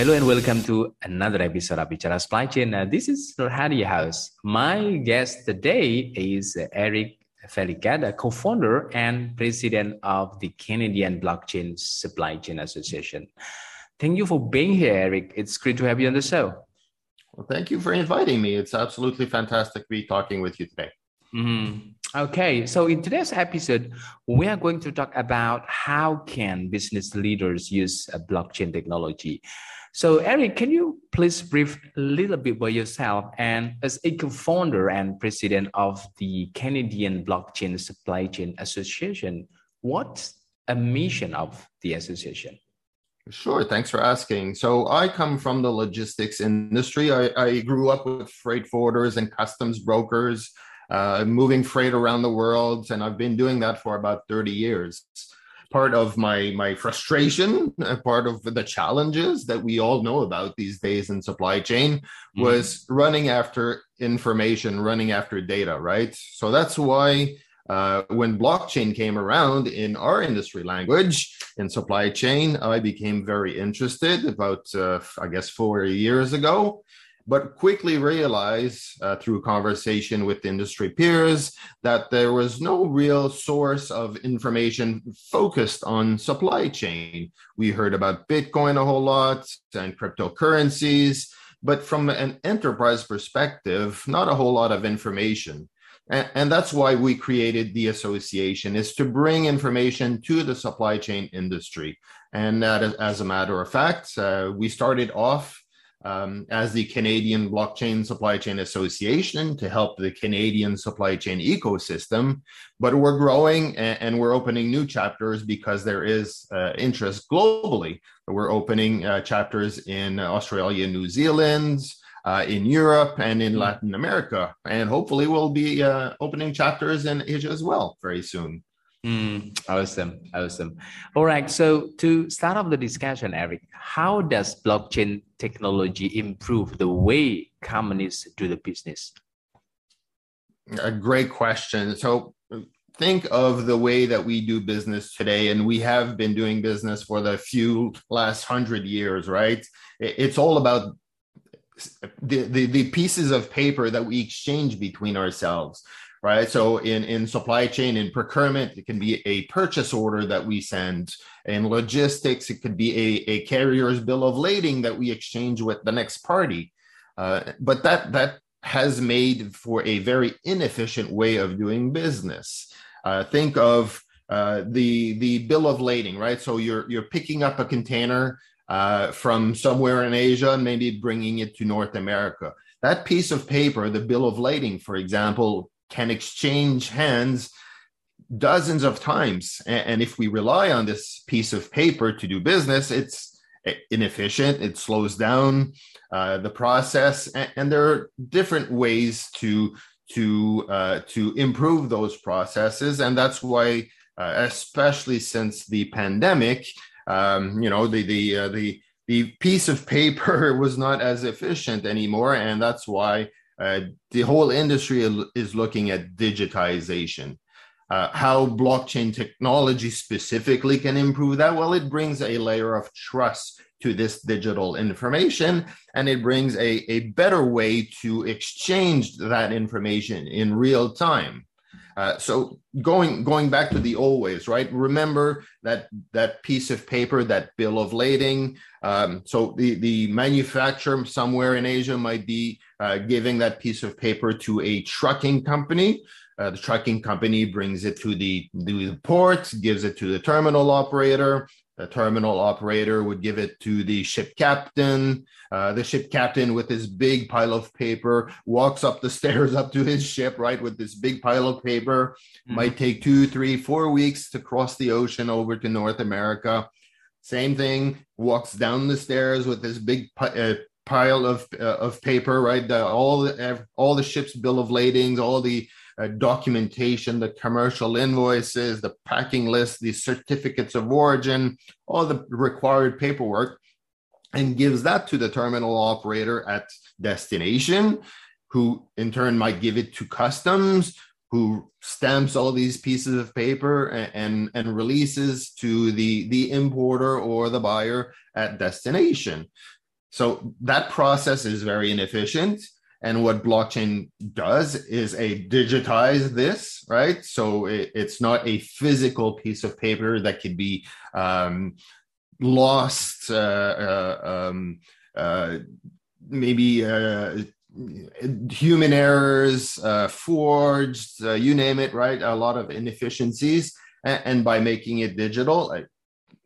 Hello and welcome to another episode of Bichara Supply Chain. Uh, this is Nurhadi House. My guest today is Eric Felicada, co-founder and president of the Canadian Blockchain Supply Chain Association. Thank you for being here, Eric. It's great to have you on the show. Well, thank you for inviting me. It's absolutely fantastic to be talking with you today. Mm-hmm. Okay, so in today's episode, we are going to talk about how can business leaders use a blockchain technology. So, Eric, can you please brief a little bit about yourself and as a co-founder and president of the Canadian Blockchain Supply Chain Association, what's a mission of the association? Sure, thanks for asking. So, I come from the logistics industry. I, I grew up with freight forwarders and customs brokers, uh, moving freight around the world, and I've been doing that for about 30 years. Part of my my frustration part of the challenges that we all know about these days in supply chain mm-hmm. was running after information running after data right? So that's why uh, when blockchain came around in our industry language in supply chain i became very interested about uh, i guess four years ago but quickly realized uh, through conversation with industry peers that there was no real source of information focused on supply chain. We heard about Bitcoin a whole lot and cryptocurrencies, but from an enterprise perspective, not a whole lot of information. And, that's why we created the association is to bring information to the supply chain industry. And as a matter of fact, uh, we started off um, as the Canadian Blockchain Supply Chain Association to help the Canadian supply chain ecosystem. But we're growing and, and we're opening new chapters because there is uh, interest globally. We're opening uh, chapters in Australia, New Zealand, uh, in Europe, and in Latin America. And hopefully, we'll be uh, opening chapters in Asia as well very soon. Mm, awesome, awesome. All right. So to start off the discussion, Eric, how does blockchain technology improve the way companies do the business? A great question. So think of the way that we do business today, and we have been doing business for the few last hundred years, right? It's all about the, the, the pieces of paper that we exchange between ourselves right? So in, in supply chain, in procurement, it can be a purchase order that we send. In logistics, it could be a, a carrier's bill of lading that we exchange with the next party. Uh, but that that has made for a very inefficient way of doing business. Uh, think of uh, the the bill of lading, right? So you're you're picking up a container uh, from somewhere in Asia and maybe bringing it to North America. That piece of paper, the bill of lading, for example, can exchange hands dozens of times. And if we rely on this piece of paper to do business, it's inefficient, it slows down uh, the process, and there are different ways to to uh, to improve those processes, and that's why, uh, especially since the pandemic, um, you know, the the uh, the the piece of paper was not as efficient anymore, and that's why uh, the whole industry is looking at digitization. Uh, how blockchain technology specifically can improve that? Well, it brings a layer of trust to this digital information and it brings a, a better way to exchange that information in real time. Uh, so going going back to the old ways, right? Remember that that piece of paper, that bill of lading. Um, so the the manufacturer somewhere in Asia might be uh, giving that piece of paper to a trucking company. Uh, the trucking company brings it to the, the port, gives it to the terminal operator. The terminal operator would give it to the ship captain. Uh, the ship captain, with his big pile of paper, walks up the stairs up to his ship, right, with this big pile of paper. Mm-hmm. Might take two, three, four weeks to cross the ocean over to North America. Same thing, walks down the stairs with this big uh, pile of uh, of paper, right? The, all the all the ship's bill of ladings, all the uh, documentation, the commercial invoices, the packing list, the certificates of origin, all the required paperwork, and gives that to the terminal operator at destination, who in turn might give it to customs, who stamps all these pieces of paper and, and, and releases to the, the importer or the buyer at destination. So that process is very inefficient. And what blockchain does is a digitize this, right? So it, it's not a physical piece of paper that could be um, lost, uh, uh, um, uh, maybe uh, human errors, uh, forged, uh, you name it, right? A lot of inefficiencies. And, and by making it digital, it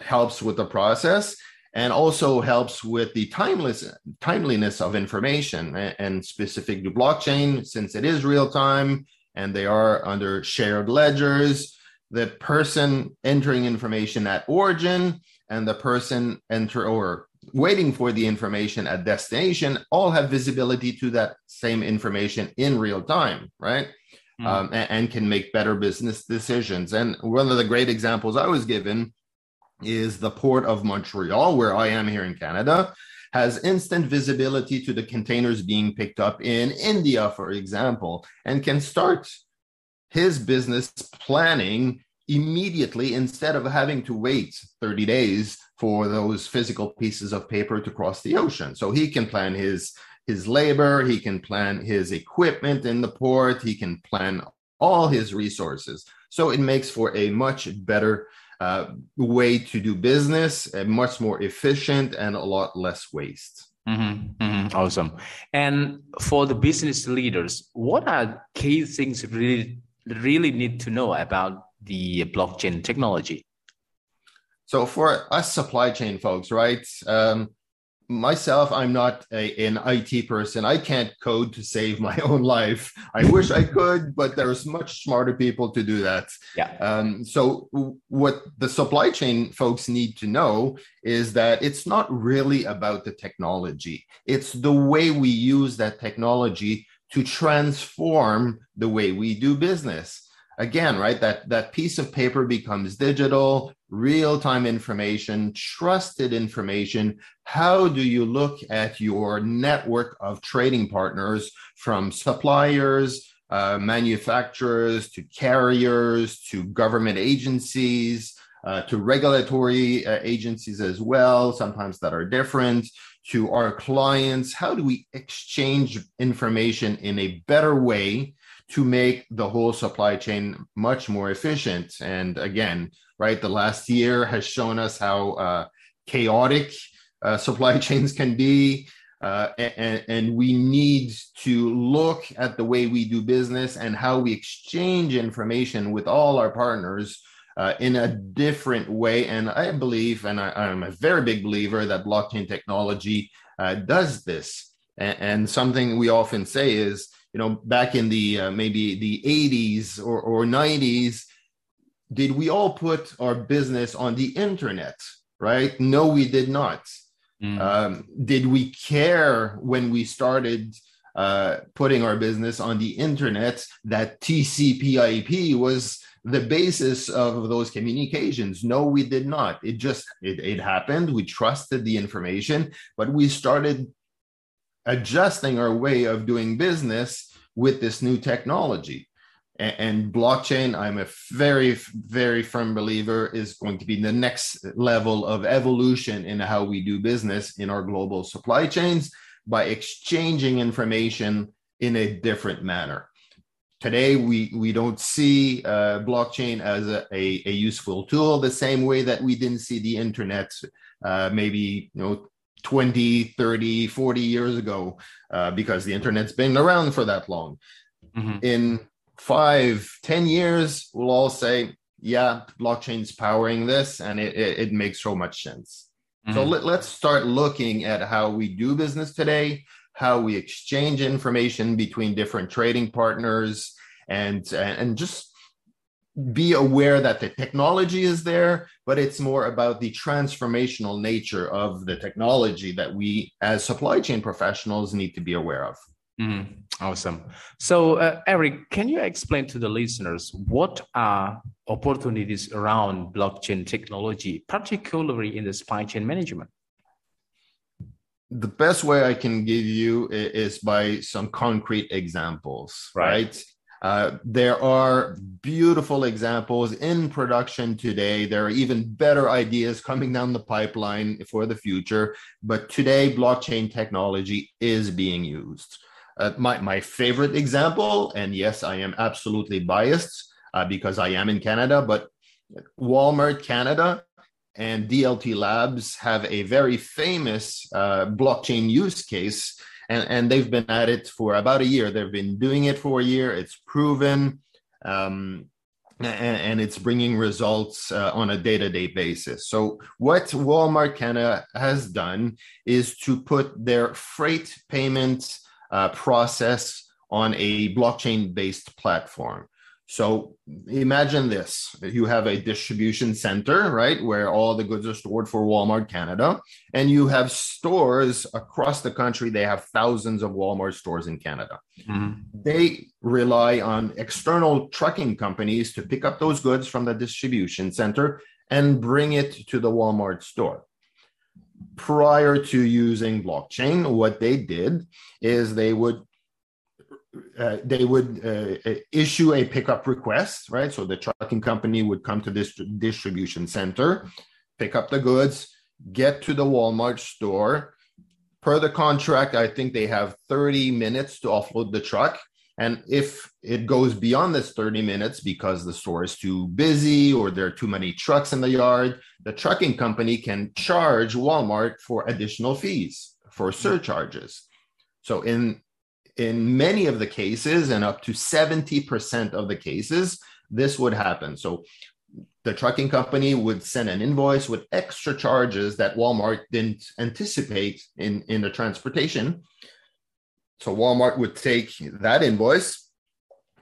helps with the process and also helps with the timeless timeliness of information and specific to blockchain since it is real time and they are under shared ledgers the person entering information at origin and the person enter or waiting for the information at destination all have visibility to that same information in real time right mm. um, and, and can make better business decisions and one of the great examples i was given is the port of Montreal, where I am here in Canada, has instant visibility to the containers being picked up in India, for example, and can start his business planning immediately instead of having to wait 30 days for those physical pieces of paper to cross the ocean. So he can plan his his labor, he can plan his equipment in the port, he can plan all his resources. So it makes for a much better uh, way to do business, uh, much more efficient and a lot less waste. Mm-hmm, mm-hmm, awesome. And for the business leaders, what are key things really really need to know about the blockchain technology? So for us supply chain folks, right? Um, myself i'm not a, an it person. I can't code to save my own life. I wish i could but there's much smarter people to do that. Yeah. Um, so what the supply chain folks need to know is that it's not really about the technology. It's the way we use that technology to transform the way we do business again right that that piece of paper becomes digital real-time information trusted information. How do you look at your network of trading partners from suppliers uh, manufacturers to carriers to government agencies uh, to regulatory uh, agencies as well sometimes that are different to our clients? How do we exchange information in a better way to make the whole supply chain much more efficient. And again, right, the last year has shown us how uh, chaotic uh, supply chains can be. Uh, and, and, we need to look at the way we do business and how we exchange information with all our partners uh, in a different way. And I believe, and I, am a very big believer that blockchain technology uh, does this. And, and, something we often say is you know, back in the uh, maybe the 80s or, or 90s, did we all put our business on the internet? Right? No, we did not. Mm. Um, did we care when we started uh, putting our business on the internet that TCP/IP was the basis of those communications? No, we did not. It just it, it happened. We trusted the information, but we started adjusting our way of doing business with this new technology. And, and blockchain, I'm a very, very firm believer, is going to be the next level of evolution in how we do business in our global supply chains by exchanging information in a different manner today we we don't see uh, blockchain as a, a, a, useful tool the same way that we didn't see the internet uh, maybe you know 20 30 40 years ago uh, because the internet's been around for that long mm-hmm. in five ten years we'll all say yeah blockchain's powering this and it, it, it makes so much sense mm-hmm. so let, let's start looking at how we do business today how we exchange information between different trading partners and and just be aware that the technology is there but it's more about the transformational nature of the technology that we as supply chain professionals need to be aware of. Mm, awesome. So, uh, Eric, can you explain to the listeners what are opportunities around blockchain technology, particularly in the supply chain management? The best way I can give you is by some concrete examples, right? right? Uh, there are beautiful examples in production today. There are even better ideas coming down the pipeline for the future. But today, blockchain technology is being used. Uh, my, my favorite example, and yes, I am absolutely biased uh, because I am in Canada, but Walmart Canada and DLT Labs have a very famous uh, blockchain use case, and, and they've been at it for about a year. They've been doing it for a year, it's proven. Um, and, and, it's bringing results uh, on a day-to-day basis. So what Walmart Canada has done is to put their freight payments uh, process on a blockchain based platform. So imagine this you have a distribution center, right, where all the goods are stored for Walmart Canada, and you have stores across the country. They have thousands of Walmart stores in Canada. Mm-hmm. They rely on external trucking companies to pick up those goods from the distribution center and bring it to the Walmart store prior to using blockchain, what they did is they would uh, they would uh, issue a pickup request, right? So the trucking company would come to this distribution center, pick up the goods, get to the Walmart store. Per the contract, I think they have 30 minutes to offload the truck. And if it goes beyond this 30 minutes because the store is too busy or there are too many trucks in the yard, the trucking company can charge Walmart for additional fees, for surcharges. So in in many of the cases and up to 70% of the cases, this would happen. So the trucking company would send an invoice with extra charges that Walmart didn't anticipate in, in the transportation so Walmart would take that invoice,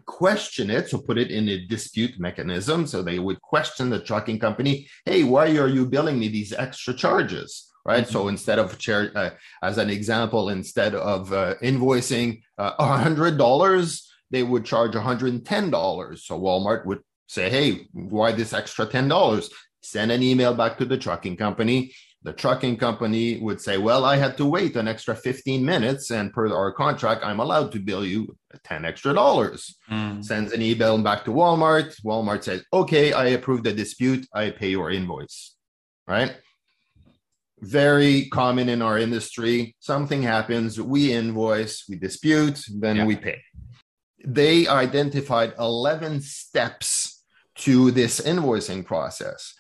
question it, so put it in a dispute mechanism. So they would question the trucking company, hey, why are you billing me these extra charges? Right. Mm-hmm. So instead of, chair, uh, as an example, instead of uh, invoicing uh, $100, they would charge $110. So Walmart would say, hey, why this extra $10? Send an email back to the trucking company the trucking company would say, Well, I had to wait an extra 15 minutes, and per our contract, I'm allowed to bill you 10 extra dollars. Mm. Sends an email back to Walmart. Walmart says, Okay, I approve the dispute. I pay your invoice. Right? Very common in our industry. Something happens, we invoice, we dispute, then yeah. we pay. They identified 11 steps to this invoicing process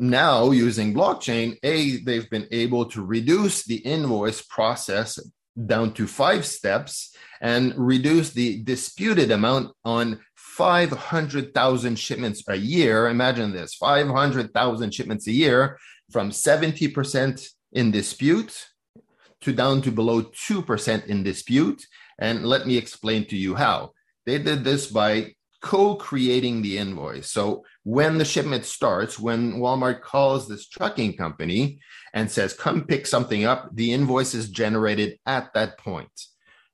now using blockchain a they've been able to reduce the invoice process down to five steps and reduce the disputed amount on 500,000 shipments a year. Imagine this 500,000 shipments a year from 70% in dispute to down to below 2% in dispute. And let me explain to you how. They did this by co-creating the invoice. So when the shipment starts, when Walmart calls this trucking company and says, come pick something up, the invoice is generated at that point.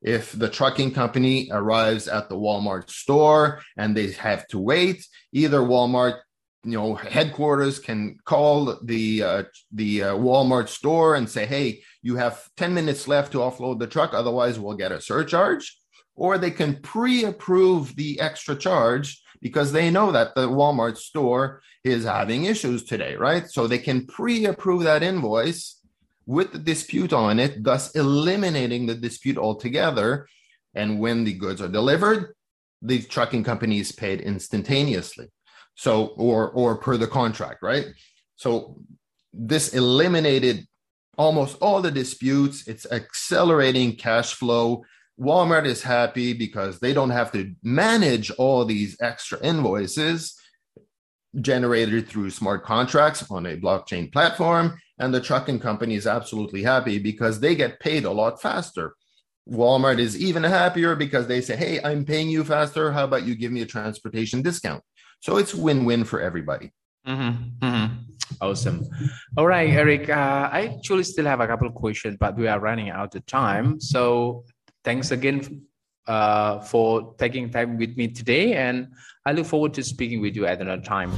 If the trucking company arrives at the Walmart store and they have to wait, either Walmart you know headquarters can call the uh, the uh, Walmart store and say hey you have 10 minutes left to offload the truck otherwise we'll get a surcharge or they can pre-approve the extra charge because they know that the Walmart store is having issues today, right? So they can pre-approve that invoice with the dispute on it, thus eliminating the dispute altogether. And when the goods are delivered, the trucking company is paid instantaneously. So, or or per the contract, right? So this eliminated almost all the disputes. It's accelerating cash flow Walmart is happy because they don't have to manage all these extra invoices generated through smart contracts on a blockchain platform. And the trucking company is absolutely happy because they get paid a lot faster. Walmart is even happier because they say, Hey, I'm paying you faster. How about you give me a transportation discount? So it's win win for everybody. Mm-hmm. Mm-hmm. Awesome. All right, Eric. Uh, I actually still have a couple of questions, but we are running out of time. So thanks again uh, for taking time with me today, and I look forward to speaking with you at another time.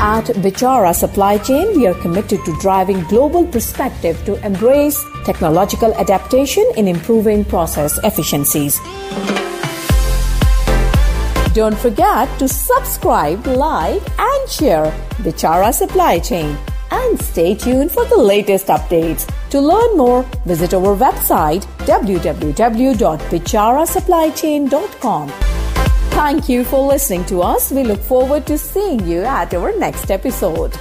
At Bichara Supply Chain, we are committed to driving global perspective to embrace technological adaptation in improving process efficiencies. Don't forget to subscribe, like, and share Bichara Supply Chain. And stay tuned for the latest updates. To learn more, visit our website www.bicharasupplychain.com. Thank you for listening to us. We look forward to seeing you at our next episode.